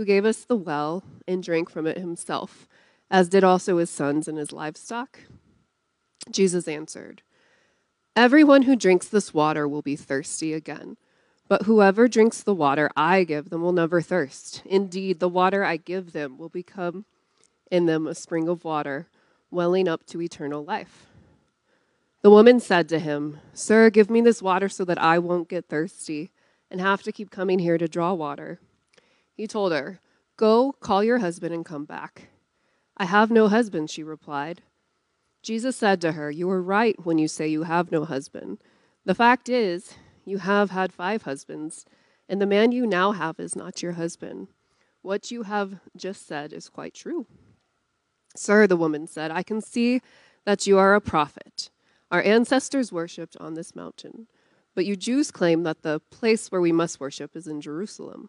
Who gave us the well and drank from it himself, as did also his sons and his livestock? Jesus answered, Everyone who drinks this water will be thirsty again. But whoever drinks the water I give them will never thirst. Indeed, the water I give them will become in them a spring of water, welling up to eternal life. The woman said to him, Sir, give me this water so that I won't get thirsty and have to keep coming here to draw water. He told her, Go, call your husband and come back. I have no husband, she replied. Jesus said to her, You are right when you say you have no husband. The fact is, you have had five husbands, and the man you now have is not your husband. What you have just said is quite true. Sir, the woman said, I can see that you are a prophet. Our ancestors worshipped on this mountain, but you Jews claim that the place where we must worship is in Jerusalem.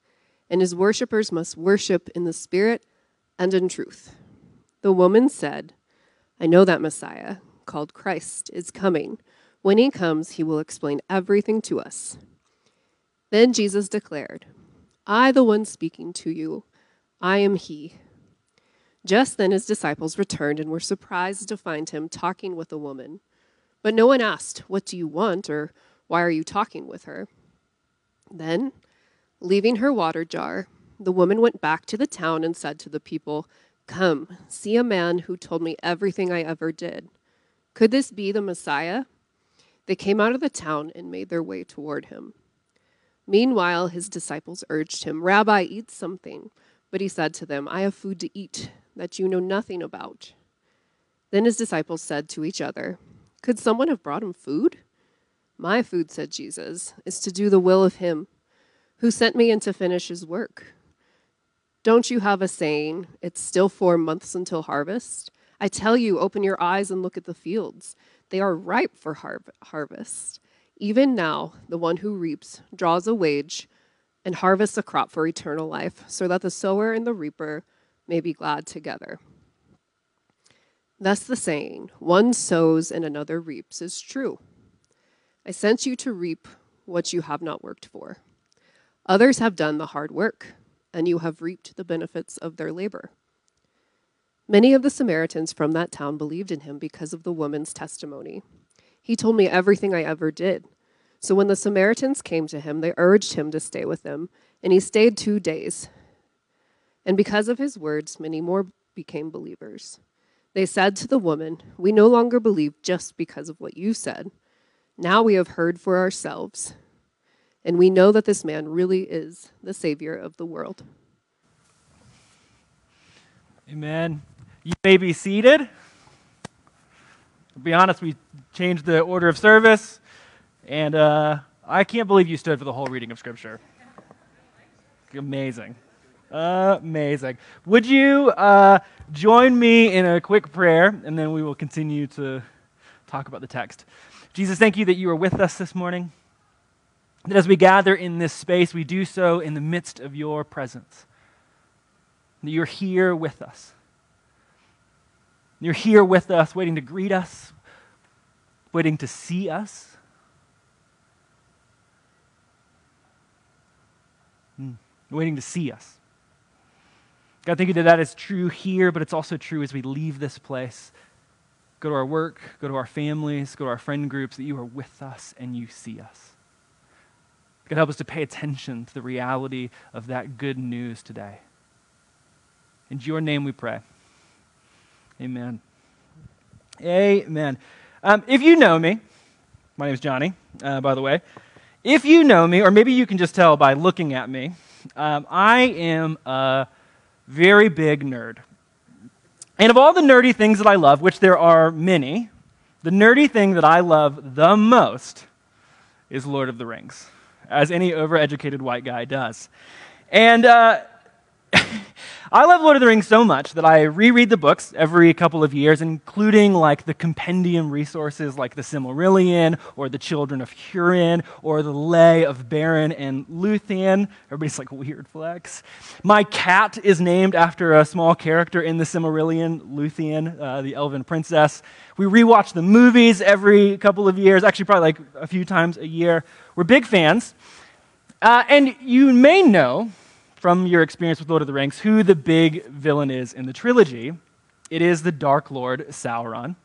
and his worshippers must worship in the Spirit and in truth. The woman said, I know that Messiah, called Christ, is coming. When he comes, he will explain everything to us. Then Jesus declared, I, the one speaking to you, I am he. Just then his disciples returned and were surprised to find him talking with a woman. But no one asked, What do you want? or Why are you talking with her? Then Leaving her water jar, the woman went back to the town and said to the people, Come, see a man who told me everything I ever did. Could this be the Messiah? They came out of the town and made their way toward him. Meanwhile, his disciples urged him, Rabbi, eat something. But he said to them, I have food to eat that you know nothing about. Then his disciples said to each other, Could someone have brought him food? My food, said Jesus, is to do the will of him who sent me in to finish his work. Don't you have a saying, it's still four months until harvest? I tell you, open your eyes and look at the fields. They are ripe for har- harvest. Even now, the one who reaps draws a wage and harvests a crop for eternal life, so that the sower and the reaper may be glad together. Thus, the saying, one sows and another reaps, is true. I sent you to reap what you have not worked for. Others have done the hard work, and you have reaped the benefits of their labor. Many of the Samaritans from that town believed in him because of the woman's testimony. He told me everything I ever did. So when the Samaritans came to him, they urged him to stay with them, and he stayed two days. And because of his words, many more became believers. They said to the woman, We no longer believe just because of what you said. Now we have heard for ourselves and we know that this man really is the Savior of the world. Amen. You may be seated. To be honest, we changed the order of service, and uh, I can't believe you stood for the whole reading of Scripture. Amazing. amazing. Would you uh, join me in a quick prayer, and then we will continue to talk about the text. Jesus, thank you that you are with us this morning that as we gather in this space, we do so in the midst of your presence. that you're here with us. You're here with us, waiting to greet us, waiting to see us. Mm, waiting to see us. God, thank you that that is true here, but it's also true as we leave this place. Go to our work, go to our families, go to our friend groups, that you are with us and you see us. God, help us to pay attention to the reality of that good news today. In your name we pray. Amen. Amen. Um, if you know me, my name is Johnny, uh, by the way. If you know me, or maybe you can just tell by looking at me, um, I am a very big nerd. And of all the nerdy things that I love, which there are many, the nerdy thing that I love the most is Lord of the Rings, as any overeducated white guy does. And uh, I love Lord of the Rings so much that I reread the books every couple of years, including like the compendium resources like the Silmarillion or the Children of Hurin or the Lay of Beren and Luthien. Everybody's like weird flex. My cat is named after a small character in the Silmarillion, Luthien, uh, the elven princess. We rewatch the movies every couple of years, actually probably like a few times a year. We're big fans. Uh, and you may know from your experience with Lord of the Rings who the big villain is in the trilogy. It is the Dark Lord Sauron.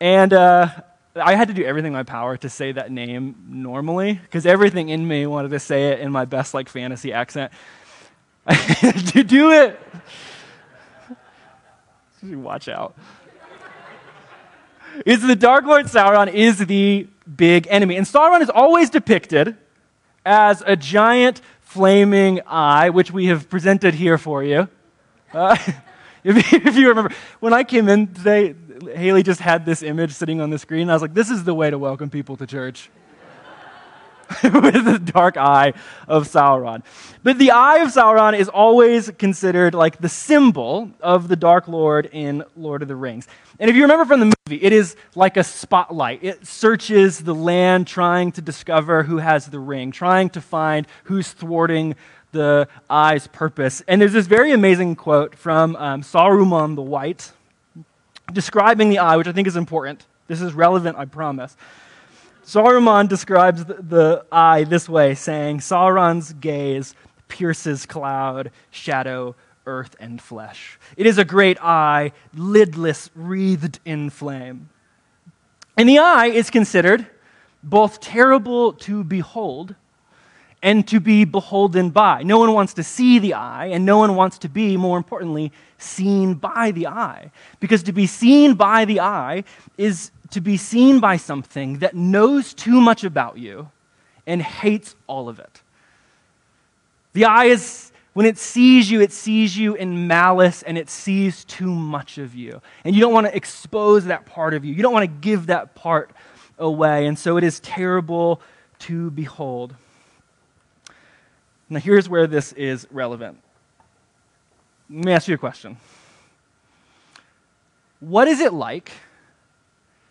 And uh, I had to do everything in my power to say that name normally because everything in me wanted to say it in my best like fantasy accent. to do it. Watch out. Is the Dark Lord Sauron is the big enemy. And Sauron is always depicted as a giant flaming eye, which we have presented here for you. Uh, if, if, you remember, when I came in today, Haley just had this image sitting on the screen. I was like, this is the way to welcome people to church. with the dark eye of Sauron. But the eye of Sauron is always considered like the symbol of the Dark Lord in Lord of the Rings. And if you remember from the movie, it is like a spotlight. It searches the land trying to discover who has the ring, trying to find who's thwarting the eye's purpose. And there's this very amazing quote from um, Saruman the White describing the eye, which I think is important. This is relevant, I promise. Saruman describes the, the eye this way, saying, Sauron's gaze pierces cloud, shadow, earth, and flesh. It is a great eye, lidless, wreathed in flame. And the eye is considered both terrible to behold and to be beholden by. No one wants to see the eye, and no one wants to be, more importantly, seen by the eye. Because to be seen by the eye is to be seen by something that knows too much about you and hates all of it. The eye is, when it sees you, it sees you in malice and it sees too much of you. And you don't want to expose that part of you, you don't want to give that part away. And so it is terrible to behold. Now, here's where this is relevant. Let me ask you a question. What is it like?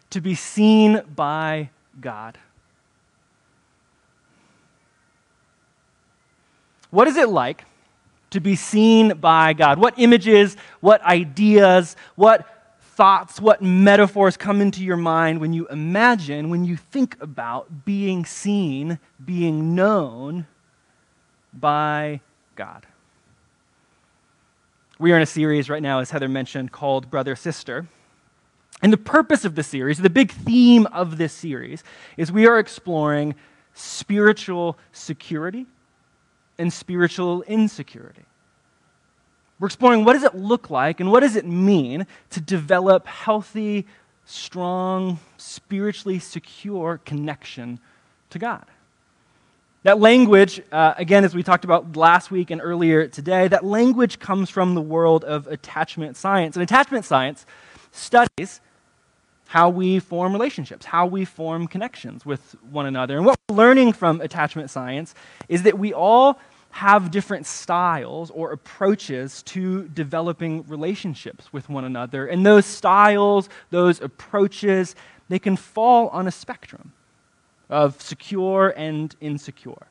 To be seen by God. What is it like to be seen by God? What images, what ideas, what thoughts, what metaphors come into your mind when you imagine, when you think about being seen, being known by God? We are in a series right now, as Heather mentioned, called Brother Sister. And the purpose of the series, the big theme of this series, is we are exploring spiritual security and spiritual insecurity. We're exploring what does it look like and what does it mean to develop healthy, strong, spiritually secure connection to God. That language, uh, again, as we talked about last week and earlier today, that language comes from the world of attachment science. And attachment science studies how we form relationships, how we form connections with one another. And what we're learning from attachment science is that we all have different styles or approaches to developing relationships with one another. And those styles, those approaches, they can fall on a spectrum of secure and insecure.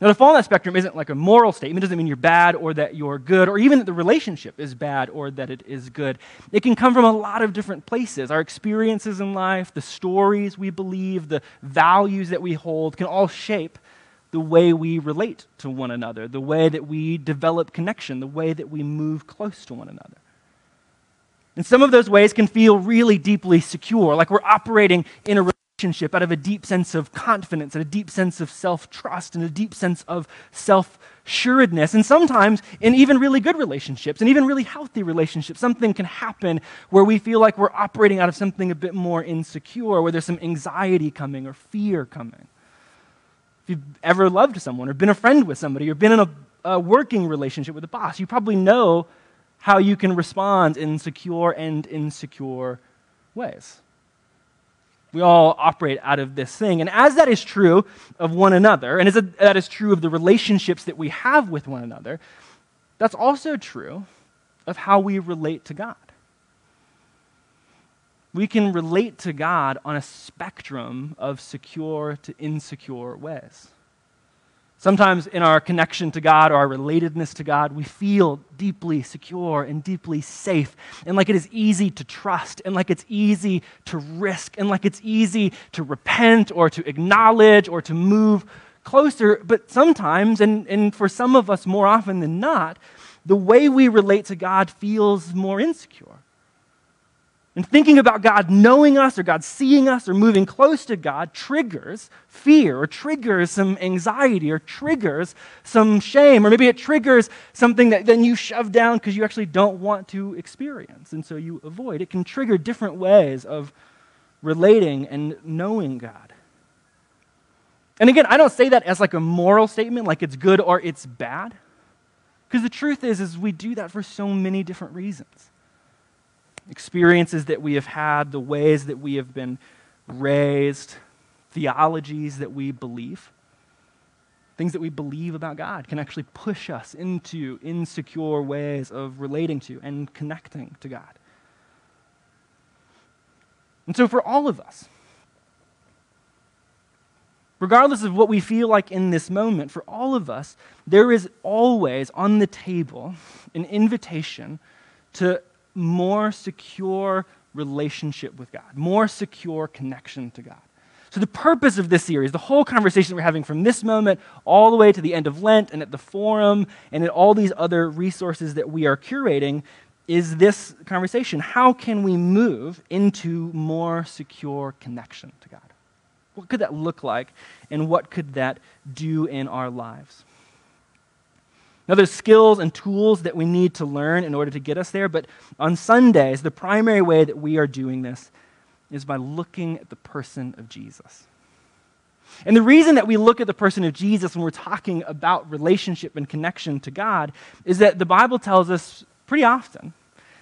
Now, the fall on that spectrum isn't like a moral statement. It doesn't mean you're bad or that you're good, or even that the relationship is bad or that it is good. It can come from a lot of different places. Our experiences in life, the stories we believe, the values that we hold can all shape the way we relate to one another, the way that we develop connection, the way that we move close to one another. And some of those ways can feel really deeply secure, like we're operating in a relationship out of a deep sense of confidence and a deep sense of self trust and a deep sense of self assuredness. And sometimes, in even really good relationships and even really healthy relationships, something can happen where we feel like we're operating out of something a bit more insecure, where there's some anxiety coming or fear coming. If you've ever loved someone or been a friend with somebody or been in a, a working relationship with a boss, you probably know how you can respond in secure and insecure ways. We all operate out of this thing. And as that is true of one another, and as that is true of the relationships that we have with one another, that's also true of how we relate to God. We can relate to God on a spectrum of secure to insecure ways. Sometimes in our connection to God or our relatedness to God, we feel deeply secure and deeply safe, and like it is easy to trust, and like it's easy to risk, and like it's easy to repent or to acknowledge or to move closer. But sometimes, and, and for some of us more often than not, the way we relate to God feels more insecure. And thinking about God knowing us or God seeing us or moving close to God triggers fear or triggers some anxiety or triggers some shame or maybe it triggers something that then you shove down because you actually don't want to experience and so you avoid. It can trigger different ways of relating and knowing God. And again, I don't say that as like a moral statement like it's good or it's bad. Because the truth is is we do that for so many different reasons experiences that we have had, the ways that we have been raised, theologies that we believe, things that we believe about God can actually push us into insecure ways of relating to and connecting to God. And so, for all of us, regardless of what we feel like in this moment, for all of us, there is always on the table an invitation to more secure relationship with God, more secure connection to God. So, the purpose of this series, the whole conversation we're having from this moment all the way to the end of Lent and at the forum and at all these other resources that we are curating, is this conversation. How can we move into more secure connection to God? What could that look like, and what could that do in our lives? Now, there's skills and tools that we need to learn in order to get us there, but on Sundays, the primary way that we are doing this is by looking at the person of Jesus. And the reason that we look at the person of Jesus when we're talking about relationship and connection to God is that the Bible tells us pretty often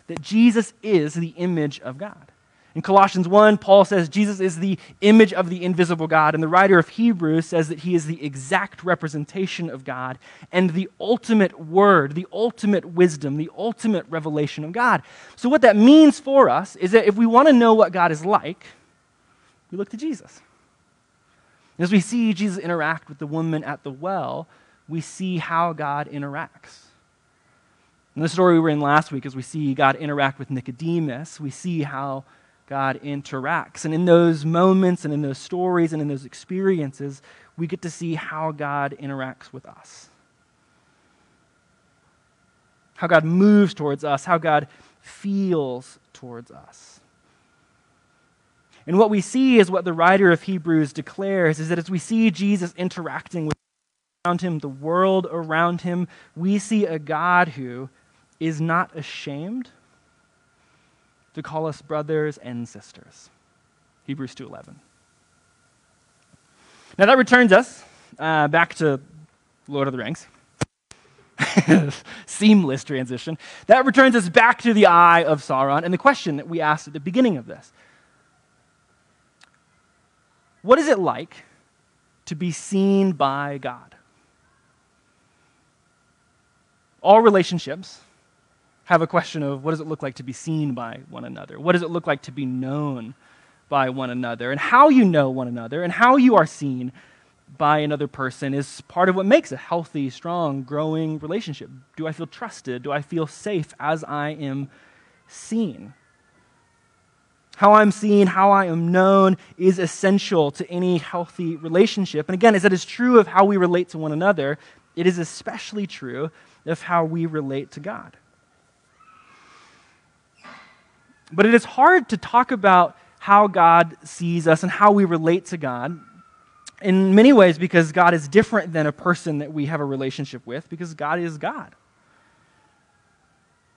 that Jesus is the image of God. In Colossians 1, Paul says Jesus is the image of the invisible God, and the writer of Hebrews says that he is the exact representation of God and the ultimate word, the ultimate wisdom, the ultimate revelation of God. So, what that means for us is that if we want to know what God is like, we look to Jesus. As we see Jesus interact with the woman at the well, we see how God interacts. In the story we were in last week, as we see God interact with Nicodemus, we see how God interacts. And in those moments and in those stories and in those experiences, we get to see how God interacts with us. How God moves towards us, how God feels towards us. And what we see is what the writer of Hebrews declares is that as we see Jesus interacting with around him, the world around him, we see a God who is not ashamed to call us brothers and sisters. Hebrews 2:11. Now that returns us uh, back to Lord of the Rings. Seamless transition. That returns us back to the eye of Sauron and the question that we asked at the beginning of this. What is it like to be seen by God? All relationships have a question of what does it look like to be seen by one another? What does it look like to be known by one another? And how you know one another and how you are seen by another person is part of what makes a healthy, strong, growing relationship. Do I feel trusted? Do I feel safe as I am seen? How I'm seen, how I am known is essential to any healthy relationship. And again, as that is true of how we relate to one another, it is especially true of how we relate to God. But it is hard to talk about how God sees us and how we relate to God in many ways because God is different than a person that we have a relationship with because God is God.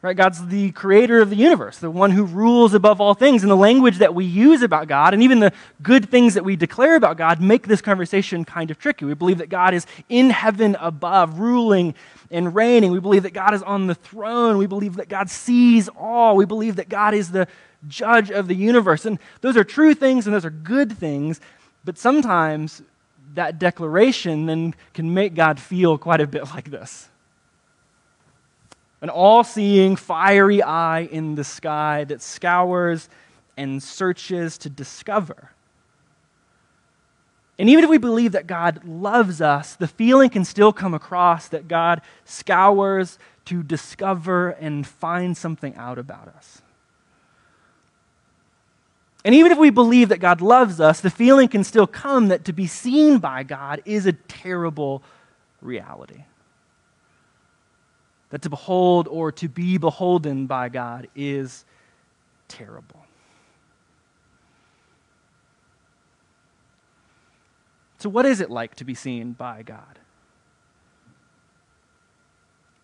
Right? God's the creator of the universe, the one who rules above all things. And the language that we use about God and even the good things that we declare about God make this conversation kind of tricky. We believe that God is in heaven above, ruling and reigning. We believe that God is on the throne. We believe that God sees all. We believe that God is the judge of the universe. And those are true things and those are good things. But sometimes that declaration then can make God feel quite a bit like this an all seeing, fiery eye in the sky that scours and searches to discover. And even if we believe that God loves us, the feeling can still come across that God scours to discover and find something out about us. And even if we believe that God loves us, the feeling can still come that to be seen by God is a terrible reality that to behold or to be beholden by God is terrible. So, what is it like to be seen by God?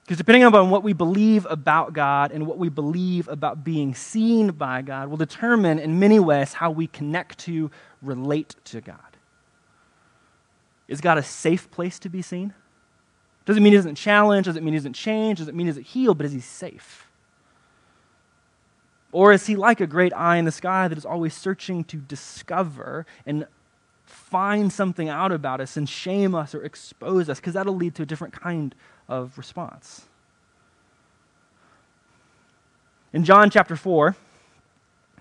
Because depending upon what we believe about God and what we believe about being seen by God will determine in many ways how we connect to, relate to God. Is God a safe place to be seen? Doesn't mean he doesn't challenge, doesn't mean he doesn't change, doesn't mean he doesn't heal, but is he safe? Or is he like a great eye in the sky that is always searching to discover and find something out about us and shame us or expose us? Because that'll lead to a different kind of response. In John chapter 4,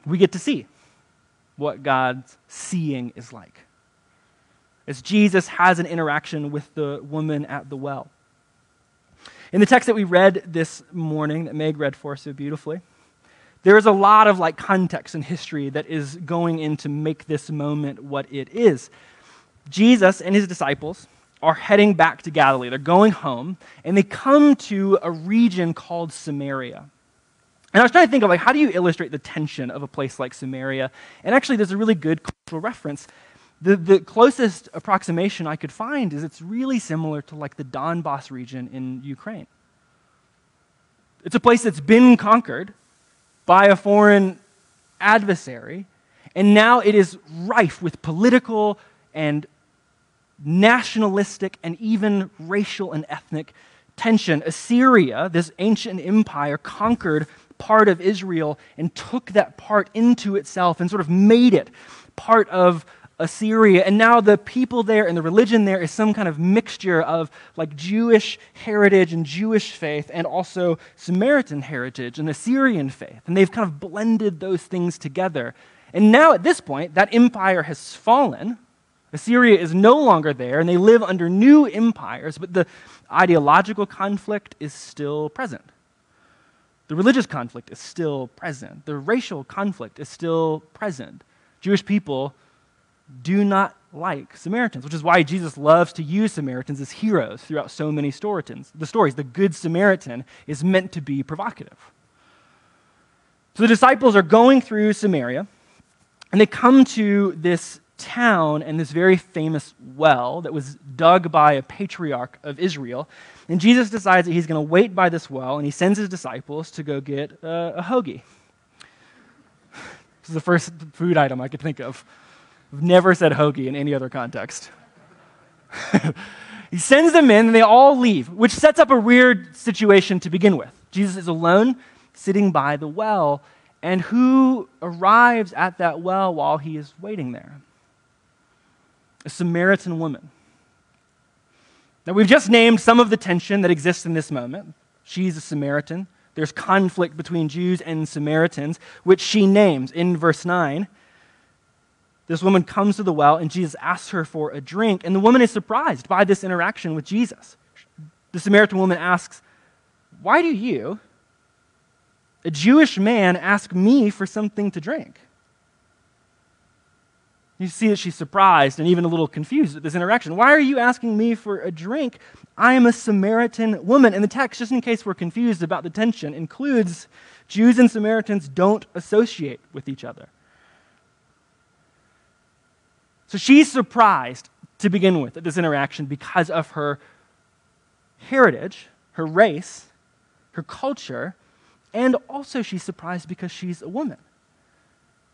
we get to see what God's seeing is like as Jesus has an interaction with the woman at the well. In the text that we read this morning, that Meg read for us so beautifully, there is a lot of like context and history that is going in to make this moment what it is. Jesus and his disciples are heading back to Galilee. They're going home, and they come to a region called Samaria. And I was trying to think of like how do you illustrate the tension of a place like Samaria? And actually, there's a really good cultural reference the, the closest approximation I could find is it's really similar to like the Donbass region in Ukraine. It's a place that's been conquered by a foreign adversary, and now it is rife with political and nationalistic and even racial and ethnic tension. Assyria, this ancient empire, conquered part of Israel and took that part into itself and sort of made it part of Assyria. And now the people there and the religion there is some kind of mixture of like Jewish heritage and Jewish faith and also Samaritan heritage and Assyrian faith. And they've kind of blended those things together. And now at this point, that empire has fallen. Assyria is no longer there, and they live under new empires, but the ideological conflict is still present. The religious conflict is still present. The racial conflict is still present. Jewish people do not like Samaritans, which is why Jesus loves to use Samaritans as heroes throughout so many stories. The stories, the Good Samaritan, is meant to be provocative. So the disciples are going through Samaria, and they come to this town and this very famous well that was dug by a patriarch of Israel. And Jesus decides that he's going to wait by this well, and he sends his disciples to go get a, a hoagie. This is the first food item I could think of. I've never said hoagie in any other context. he sends them in, and they all leave, which sets up a weird situation to begin with. Jesus is alone, sitting by the well, and who arrives at that well while he is waiting there? A Samaritan woman. Now, we've just named some of the tension that exists in this moment. She's a Samaritan. There's conflict between Jews and Samaritans, which she names in verse 9. This woman comes to the well, and Jesus asks her for a drink. And the woman is surprised by this interaction with Jesus. The Samaritan woman asks, Why do you, a Jewish man, ask me for something to drink? You see that she's surprised and even a little confused at this interaction. Why are you asking me for a drink? I am a Samaritan woman. And the text, just in case we're confused about the tension, includes Jews and Samaritans don't associate with each other. So she's surprised to begin with at this interaction because of her heritage, her race, her culture, and also she's surprised because she's a woman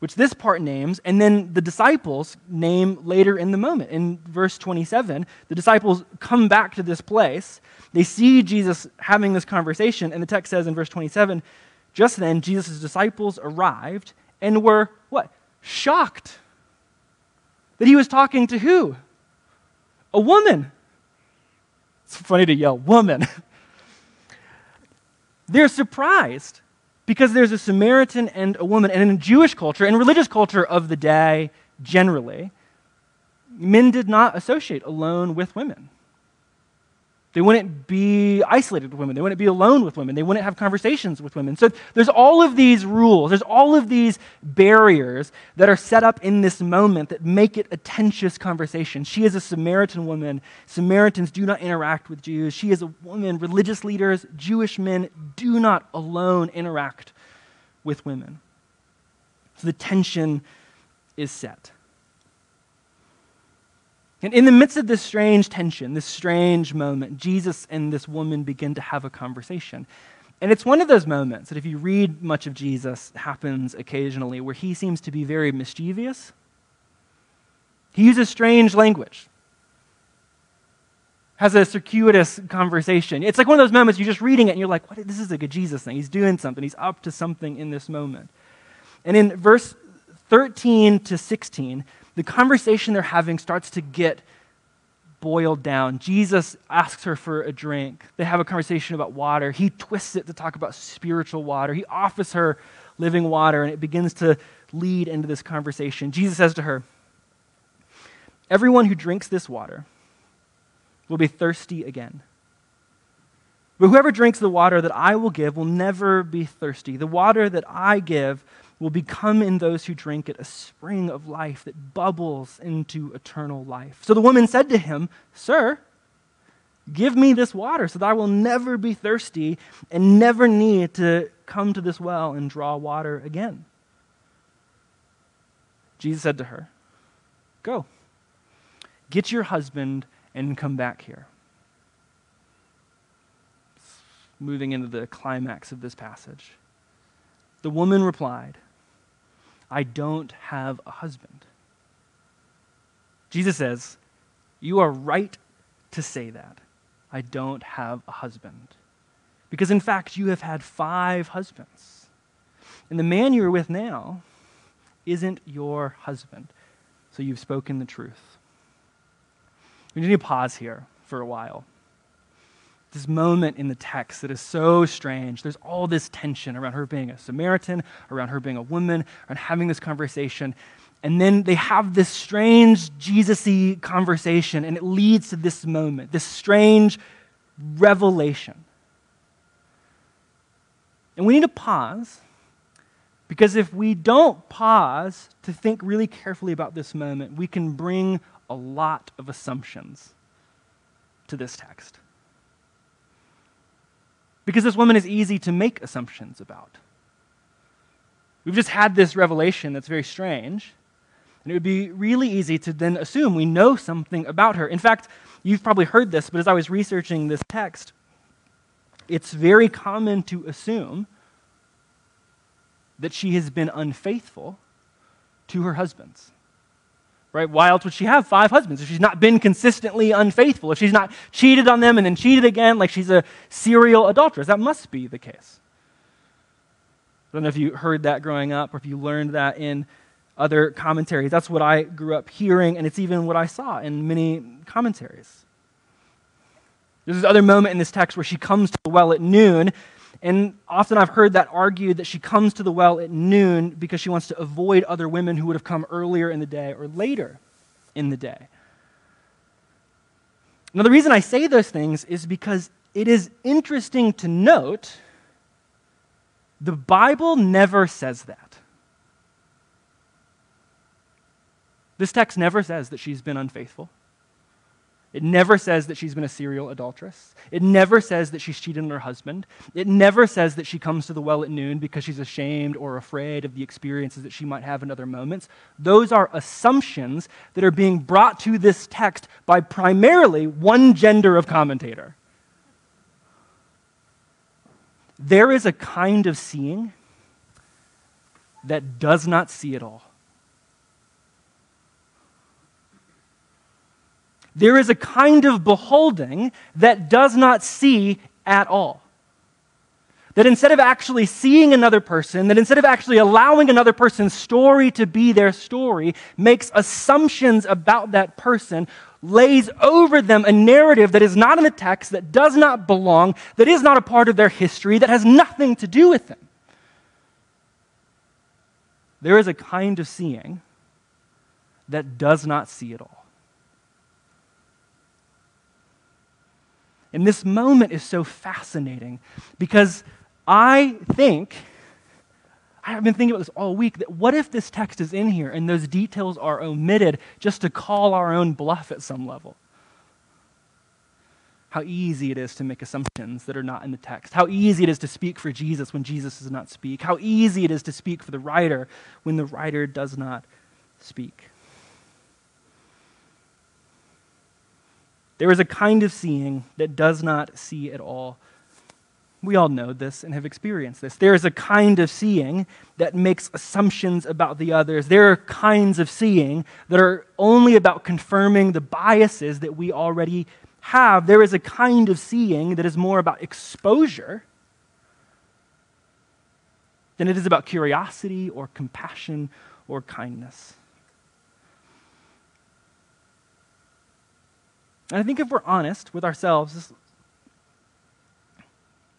which this part names, and then the disciples name later in the moment. In verse 27, the disciples come back to this place. They see Jesus having this conversation, and the text says in verse 27 just then, Jesus' disciples arrived and were what? Shocked that he was talking to who? A woman. It's funny to yell, woman. They're surprised because there's a Samaritan and a woman. And in Jewish culture and religious culture of the day generally, men did not associate alone with women. They wouldn't be isolated with women. They wouldn't be alone with women. They wouldn't have conversations with women. So there's all of these rules, there's all of these barriers that are set up in this moment that make it a tensious conversation. She is a Samaritan woman. Samaritans do not interact with Jews. She is a woman. Religious leaders, Jewish men, do not alone interact with women. So the tension is set. And in the midst of this strange tension, this strange moment, Jesus and this woman begin to have a conversation. And it's one of those moments that, if you read much of Jesus, happens occasionally where he seems to be very mischievous. He uses strange language, has a circuitous conversation. It's like one of those moments you're just reading it and you're like, what? This is like a Jesus thing. He's doing something, he's up to something in this moment. And in verse 13 to 16, the conversation they're having starts to get boiled down. Jesus asks her for a drink. They have a conversation about water. He twists it to talk about spiritual water. He offers her living water, and it begins to lead into this conversation. Jesus says to her, Everyone who drinks this water will be thirsty again. But whoever drinks the water that I will give will never be thirsty. The water that I give will become in those who drink it a spring of life that bubbles into eternal life. So the woman said to him, Sir, give me this water so that I will never be thirsty and never need to come to this well and draw water again. Jesus said to her, Go, get your husband and come back here. Moving into the climax of this passage. The woman replied, I don't have a husband. Jesus says, You are right to say that. I don't have a husband. Because in fact, you have had five husbands. And the man you are with now isn't your husband. So you've spoken the truth. We need to pause here for a while this moment in the text that is so strange. There's all this tension around her being a Samaritan, around her being a woman, around having this conversation. And then they have this strange Jesus y conversation, and it leads to this moment, this strange revelation. And we need to pause because if we don't pause to think really carefully about this moment, we can bring a lot of assumptions to this text. Because this woman is easy to make assumptions about. We've just had this revelation that's very strange, and it would be really easy to then assume we know something about her. In fact, you've probably heard this, but as I was researching this text, it's very common to assume that she has been unfaithful to her husbands right? Why else would she have five husbands if she's not been consistently unfaithful? If she's not cheated on them and then cheated again, like she's a serial adulteress? That must be the case. I don't know if you heard that growing up or if you learned that in other commentaries. That's what I grew up hearing, and it's even what I saw in many commentaries. There's this other moment in this text where she comes to the well at noon, And often I've heard that argued that she comes to the well at noon because she wants to avoid other women who would have come earlier in the day or later in the day. Now, the reason I say those things is because it is interesting to note the Bible never says that. This text never says that she's been unfaithful. It never says that she's been a serial adulteress. It never says that she's cheated on her husband. It never says that she comes to the well at noon because she's ashamed or afraid of the experiences that she might have in other moments. Those are assumptions that are being brought to this text by primarily one gender of commentator. There is a kind of seeing that does not see it all. There is a kind of beholding that does not see at all. That instead of actually seeing another person, that instead of actually allowing another person's story to be their story, makes assumptions about that person, lays over them a narrative that is not in the text, that does not belong, that is not a part of their history, that has nothing to do with them. There is a kind of seeing that does not see at all. And this moment is so fascinating because I think, I've been thinking about this all week, that what if this text is in here and those details are omitted just to call our own bluff at some level? How easy it is to make assumptions that are not in the text. How easy it is to speak for Jesus when Jesus does not speak. How easy it is to speak for the writer when the writer does not speak. There is a kind of seeing that does not see at all. We all know this and have experienced this. There is a kind of seeing that makes assumptions about the others. There are kinds of seeing that are only about confirming the biases that we already have. There is a kind of seeing that is more about exposure than it is about curiosity or compassion or kindness. And I think if we're honest with ourselves,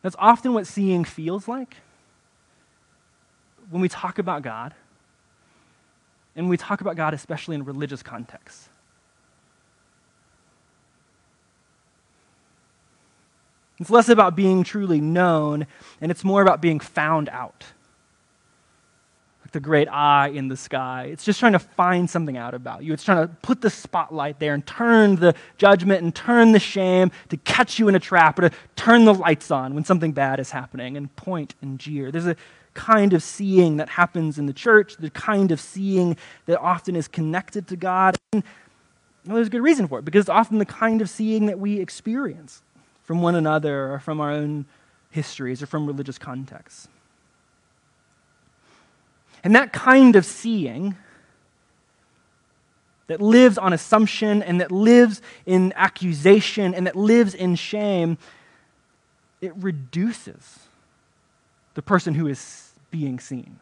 that's often what seeing feels like when we talk about God, and we talk about God especially in religious contexts. It's less about being truly known, and it's more about being found out like the great eye in the sky. It's just trying to find something out about you. It's trying to put the spotlight there and turn the judgment and turn the shame to catch you in a trap or to turn the lights on when something bad is happening and point and jeer. There's a kind of seeing that happens in the church, the kind of seeing that often is connected to God. And well, there's a good reason for it because it's often the kind of seeing that we experience from one another or from our own histories or from religious contexts. And that kind of seeing that lives on assumption and that lives in accusation and that lives in shame, it reduces the person who is being seen.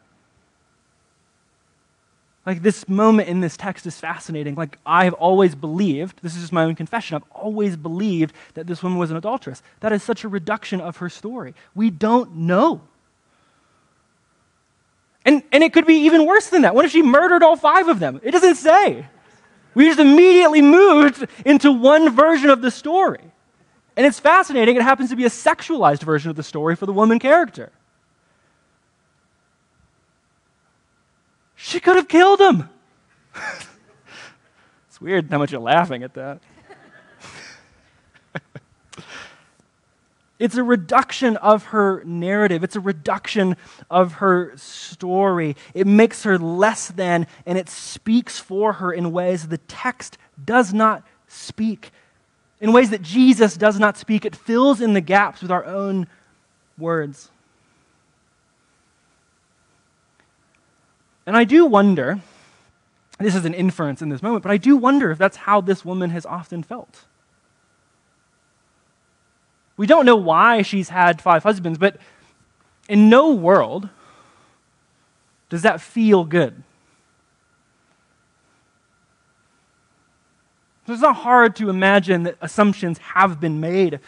Like this moment in this text is fascinating. Like I have always believed, this is just my own confession, I've always believed that this woman was an adulteress. That is such a reduction of her story. We don't know and, and it could be even worse than that. What if she murdered all five of them? It doesn't say. We just immediately moved into one version of the story. And it's fascinating. It happens to be a sexualized version of the story for the woman character. She could have killed him. it's weird how much you're laughing at that. It's a reduction of her narrative. It's a reduction of her story. It makes her less than, and it speaks for her in ways the text does not speak, in ways that Jesus does not speak. It fills in the gaps with our own words. And I do wonder, this is an inference in this moment, but I do wonder if that's how this woman has often felt. We don't know why she's had five husbands, but in no world does that feel good. So it's not hard to imagine that assumptions have been made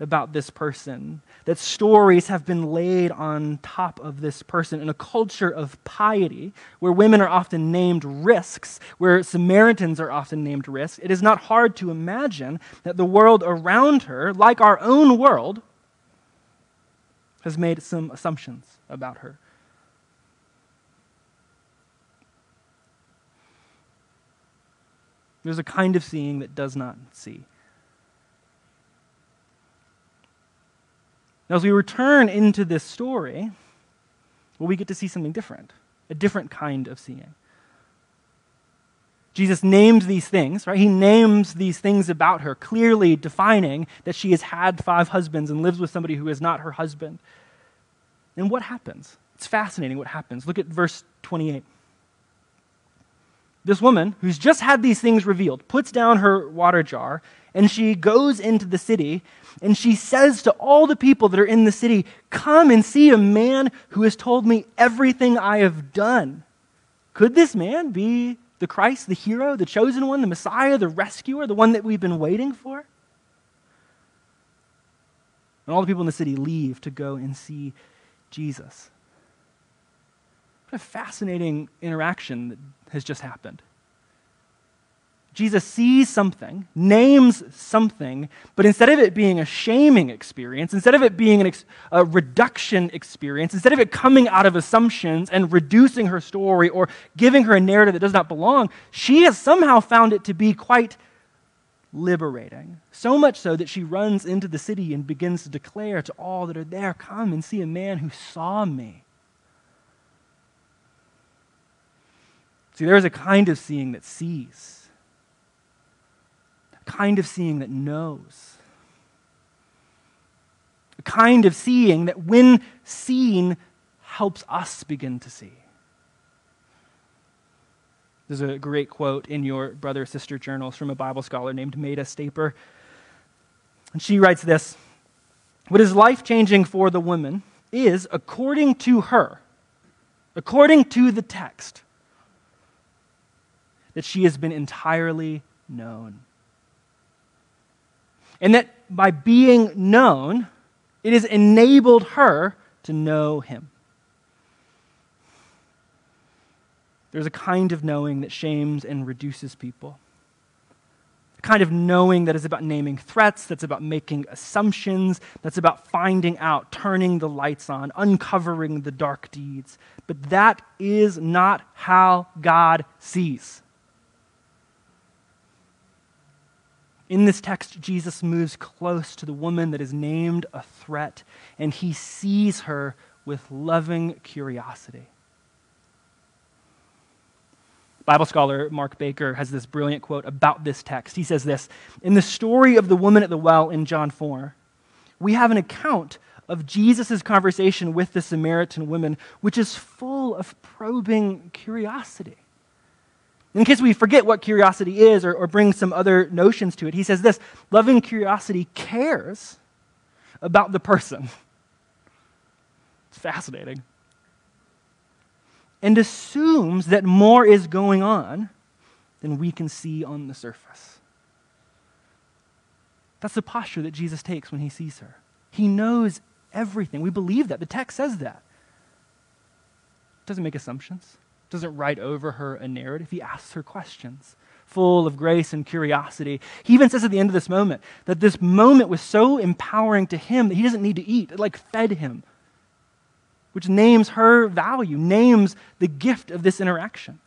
about this person, that stories have been laid on top of this person in a culture of piety, where women are often named risks, where Samaritans are often named risks, it is not hard to imagine that the world around her, like our own world, has made some assumptions about her. There's a kind of seeing that does not see. Now, as we return into this story, well, we get to see something different, a different kind of seeing. Jesus names these things, right? He names these things about her, clearly defining that she has had five husbands and lives with somebody who is not her husband. And what happens? It's fascinating what happens. Look at verse 28 this woman who's just had these things revealed puts down her water jar and she goes into the city and she says to all the people that are in the city, Come and see a man who has told me everything I have done. Could this man be the Christ, the hero, the chosen one, the Messiah, the rescuer, the one that we've been waiting for? And all the people in the city leave to go and see Jesus. What a fascinating interaction that has just happened. Jesus sees something, names something, but instead of it being a shaming experience, instead of it being ex- a reduction experience, instead of it coming out of assumptions and reducing her story or giving her a narrative that does not belong, she has somehow found it to be quite liberating. So much so that she runs into the city and begins to declare to all that are there, Come and see a man who saw me. See, there is a kind of seeing that sees, a kind of seeing that knows, a kind of seeing that, when seen, helps us begin to see. There's a great quote in your brother sister journals from a Bible scholar named Maida Staper. And she writes this What is life changing for the woman is, according to her, according to the text, that she has been entirely known. And that by being known, it has enabled her to know him. There's a kind of knowing that shames and reduces people. A kind of knowing that is about naming threats, that's about making assumptions, that's about finding out, turning the lights on, uncovering the dark deeds. But that is not how God sees. In this text, Jesus moves close to the woman that is named a threat, and he sees her with loving curiosity. Bible scholar Mark Baker has this brilliant quote about this text. He says this In the story of the woman at the well in John 4, we have an account of Jesus' conversation with the Samaritan woman, which is full of probing curiosity. In case we forget what curiosity is or, or bring some other notions to it, he says this loving curiosity cares about the person. It's fascinating. And assumes that more is going on than we can see on the surface. That's the posture that Jesus takes when he sees her. He knows everything. We believe that. The text says that. It Doesn't make assumptions doesn't write over her a narrative. He asks her questions full of grace and curiosity. He even says at the end of this moment that this moment was so empowering to him that he doesn't need to eat. It like fed him, which names her value, names the gift of this interaction.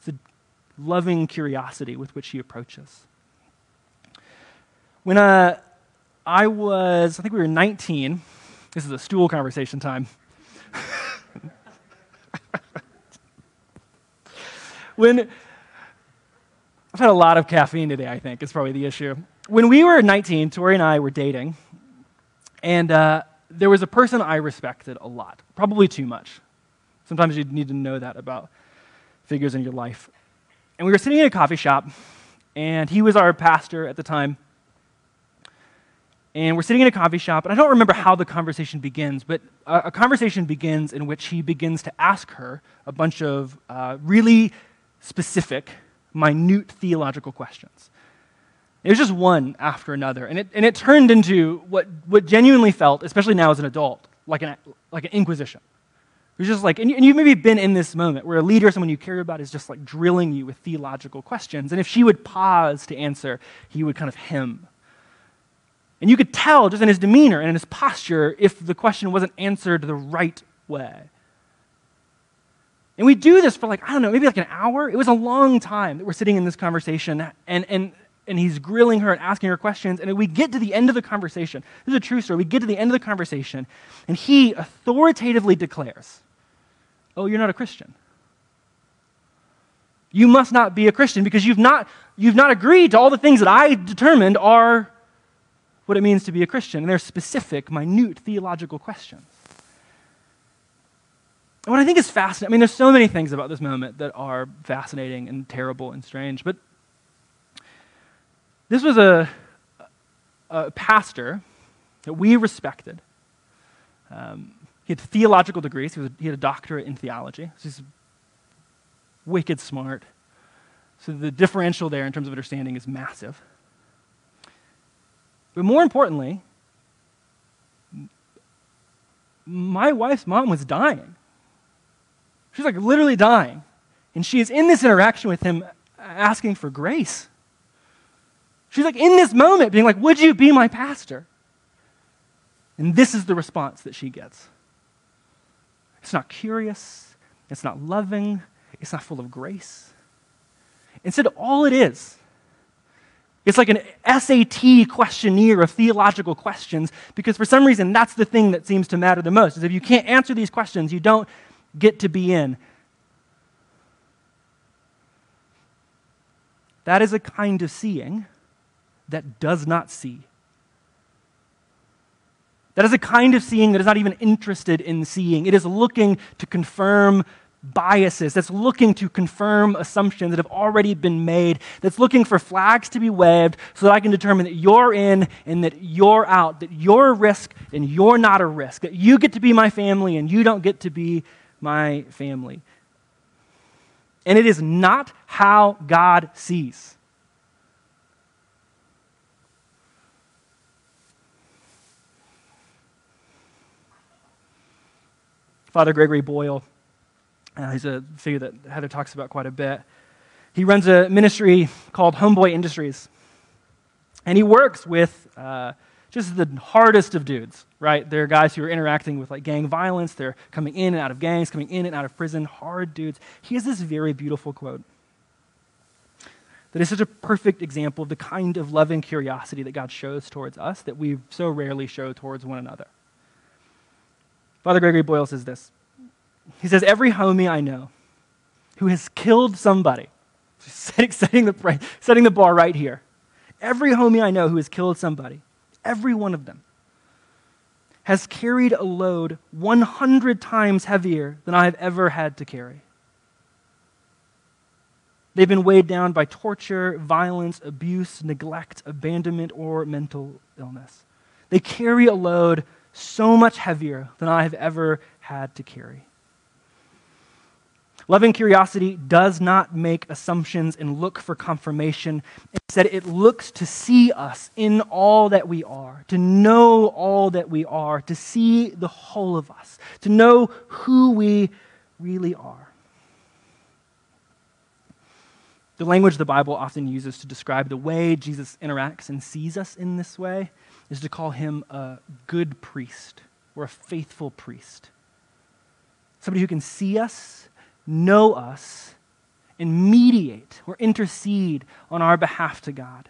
It's a loving curiosity with which he approaches. When uh, I was, I think we were 19, this is a stool conversation time. when I've had a lot of caffeine today, I think, is probably the issue. When we were 19, Tori and I were dating, and uh, there was a person I respected a lot, probably too much. Sometimes you need to know that about figures in your life. And we were sitting in a coffee shop, and he was our pastor at the time. And we're sitting in a coffee shop, and I don't remember how the conversation begins, but a, a conversation begins in which he begins to ask her a bunch of uh, really specific, minute theological questions. It was just one after another. And it, and it turned into what, what genuinely felt, especially now as an adult, like an, like an inquisition. It was just like, and, you, and you've maybe been in this moment where a leader, someone you care about, is just like drilling you with theological questions. And if she would pause to answer, he would kind of hem. And you could tell just in his demeanor and in his posture if the question wasn't answered the right way. And we do this for like, I don't know, maybe like an hour. It was a long time that we're sitting in this conversation, and, and, and he's grilling her and asking her questions. And we get to the end of the conversation. This is a true story. We get to the end of the conversation, and he authoritatively declares, Oh, you're not a Christian. You must not be a Christian because you've not, you've not agreed to all the things that I determined are what it means to be a Christian. And they're specific, minute theological questions. What I think is fascinating, I mean, there's so many things about this moment that are fascinating and terrible and strange, but this was a, a pastor that we respected. Um, he had theological degrees. He, was, he had a doctorate in theology. So he's wicked smart. So the differential there in terms of understanding is massive. But more importantly, my wife's mom was dying. She's like literally dying. And she is in this interaction with him asking for grace. She's like in this moment being like, Would you be my pastor? And this is the response that she gets. It's not curious, it's not loving, it's not full of grace. Instead, all it is, it's like an SAT questionnaire of theological questions because for some reason that's the thing that seems to matter the most. Is if you can't answer these questions, you don't get to be in. That is a kind of seeing that does not see. That is a kind of seeing that is not even interested in seeing. It is looking to confirm biases, that's looking to confirm assumptions that have already been made, that's looking for flags to be waved so that I can determine that you're in and that you're out, that you're a risk and you're not a risk, that you get to be my family and you don't get to be my family. And it is not how God sees. Father Gregory Boyle, uh, he's a figure that Heather talks about quite a bit. He runs a ministry called Homeboy Industries. And he works with uh, just the hardest of dudes, right? They're guys who are interacting with like gang violence. They're coming in and out of gangs, coming in and out of prison, hard dudes. He has this very beautiful quote that is such a perfect example of the kind of loving curiosity that God shows towards us that we so rarely show towards one another. Father Gregory Boyle says this. He says, Every homie I know who has killed somebody, setting, the, setting the bar right here, every homie I know who has killed somebody, every one of them, has carried a load 100 times heavier than I have ever had to carry. They've been weighed down by torture, violence, abuse, neglect, abandonment, or mental illness. They carry a load so much heavier than I have ever had to carry. Loving curiosity does not make assumptions and look for confirmation. Instead, it looks to see us in all that we are, to know all that we are, to see the whole of us, to know who we really are. The language the Bible often uses to describe the way Jesus interacts and sees us in this way is to call him a good priest or a faithful priest. Somebody who can see us, know us, and mediate or intercede on our behalf to God.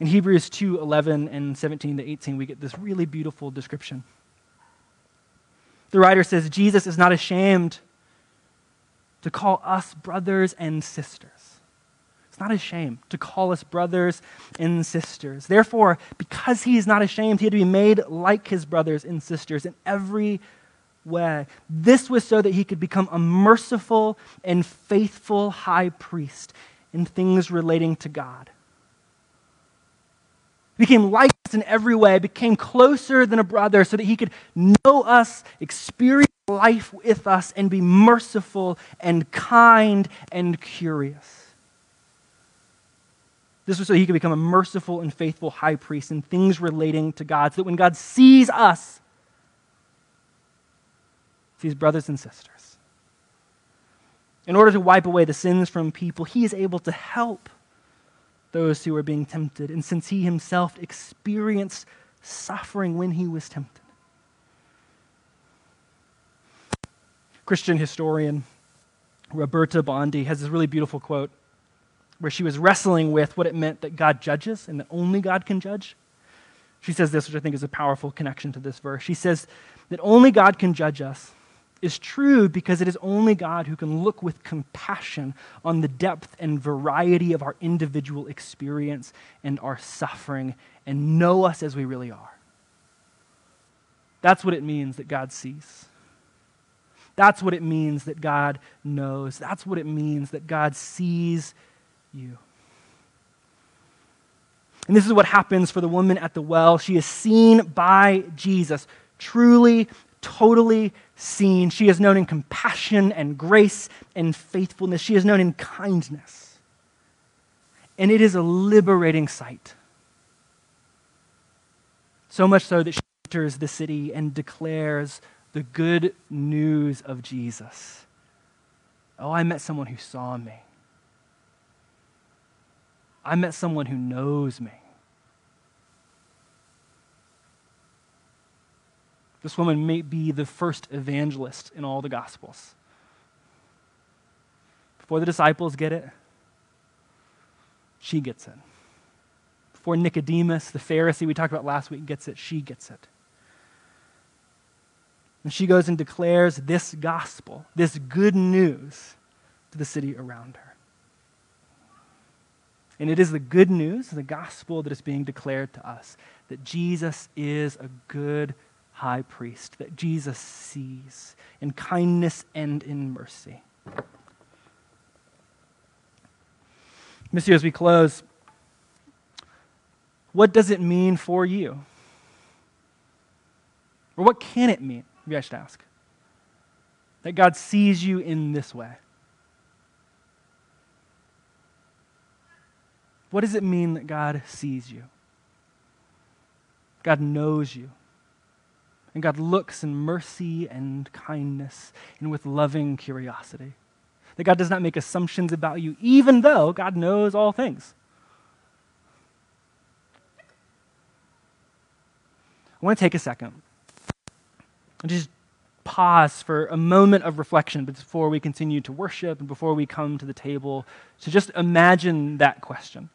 In Hebrews 2 11 and 17 to 18, we get this really beautiful description. The writer says, Jesus is not ashamed to call us brothers and sisters It's not ashamed to call us brothers and sisters. Therefore, because he is not ashamed, he had to be made like his brothers and sisters in every way. This was so that he could become a merciful and faithful high priest in things relating to God. He became like us in every way, became closer than a brother so that he could know us, experience life with us, and be merciful and kind and curious. This was so he could become a merciful and faithful high priest in things relating to God, so that when God sees us, sees brothers and sisters, in order to wipe away the sins from people, he is able to help those who are being tempted. And since he himself experienced suffering when he was tempted, Christian historian Roberta Bondi has this really beautiful quote where she was wrestling with what it meant that God judges and that only God can judge. She says this, which I think is a powerful connection to this verse. She says that only God can judge us is true because it is only God who can look with compassion on the depth and variety of our individual experience and our suffering and know us as we really are. That's what it means that God sees. That's what it means that God knows. That's what it means that God sees you. And this is what happens for the woman at the well. She is seen by Jesus, truly, totally seen. She is known in compassion and grace and faithfulness. She is known in kindness. And it is a liberating sight. So much so that she enters the city and declares the good news of Jesus. Oh, I met someone who saw me. I met someone who knows me. This woman may be the first evangelist in all the Gospels. Before the disciples get it, she gets it. Before Nicodemus, the Pharisee we talked about last week, gets it, she gets it. And she goes and declares this gospel, this good news, to the city around her. And it is the good news, the gospel that is being declared to us that Jesus is a good high priest, that Jesus sees in kindness and in mercy. Monsieur, as we close, what does it mean for you? Or what can it mean? Maybe I should ask. That God sees you in this way. What does it mean that God sees you? God knows you. And God looks in mercy and kindness and with loving curiosity. That God does not make assumptions about you, even though God knows all things. I want to take a second and just pause for a moment of reflection before we continue to worship and before we come to the table to just imagine that question.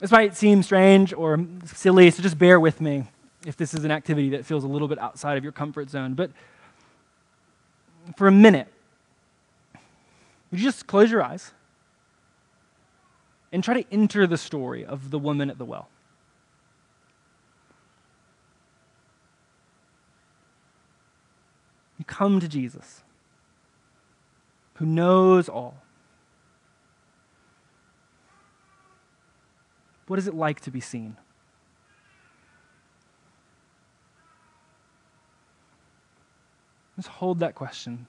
This might seem strange or silly, so just bear with me if this is an activity that feels a little bit outside of your comfort zone. But for a minute, would you just close your eyes and try to enter the story of the woman at the well? You come to Jesus, who knows all. What is it like to be seen? Just hold that question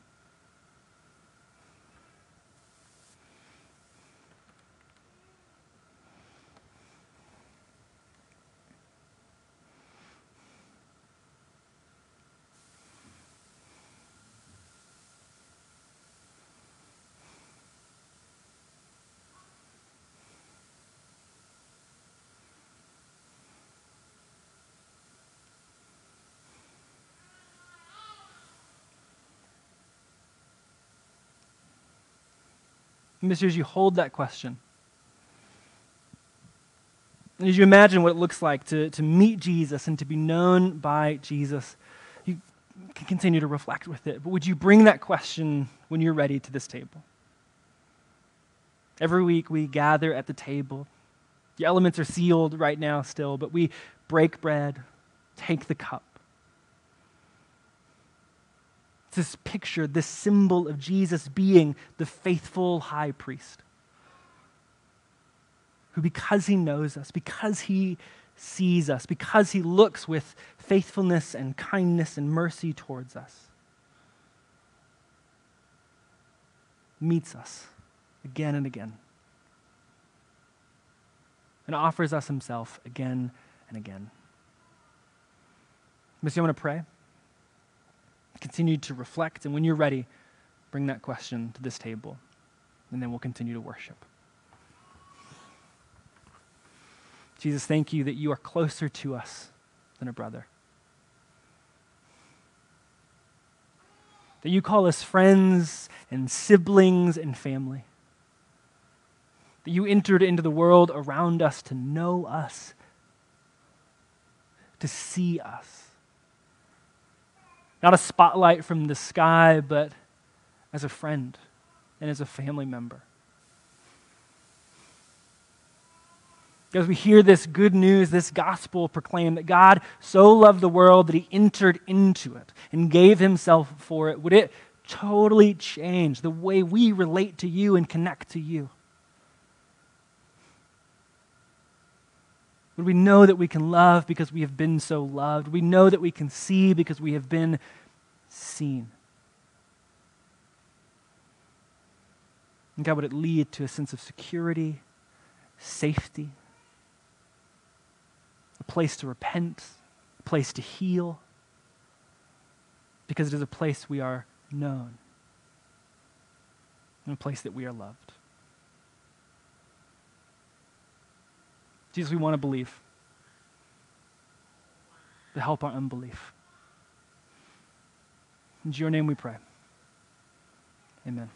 Mister, as you hold that question, as you imagine what it looks like to, to meet Jesus and to be known by Jesus, you can continue to reflect with it. But would you bring that question when you're ready to this table? Every week we gather at the table. The elements are sealed right now still, but we break bread, take the cup. This picture, this symbol of Jesus being the faithful high priest. Who, because he knows us, because he sees us, because he looks with faithfulness and kindness and mercy towards us, meets us again and again. and offers us himself again and again. Missy, I want to pray. Continue to reflect, and when you're ready, bring that question to this table, and then we'll continue to worship. Jesus, thank you that you are closer to us than a brother. That you call us friends and siblings and family. That you entered into the world around us to know us, to see us. Not a spotlight from the sky, but as a friend and as a family member. As we hear this good news, this gospel proclaimed that God so loved the world that he entered into it and gave himself for it, would it totally change the way we relate to you and connect to you? Would we know that we can love because we have been so loved? We know that we can see because we have been seen? And God, would it lead to a sense of security, safety, a place to repent, a place to heal, because it is a place we are known, and a place that we are loved. Jesus, we want to believe. To help our unbelief. In your name we pray. Amen.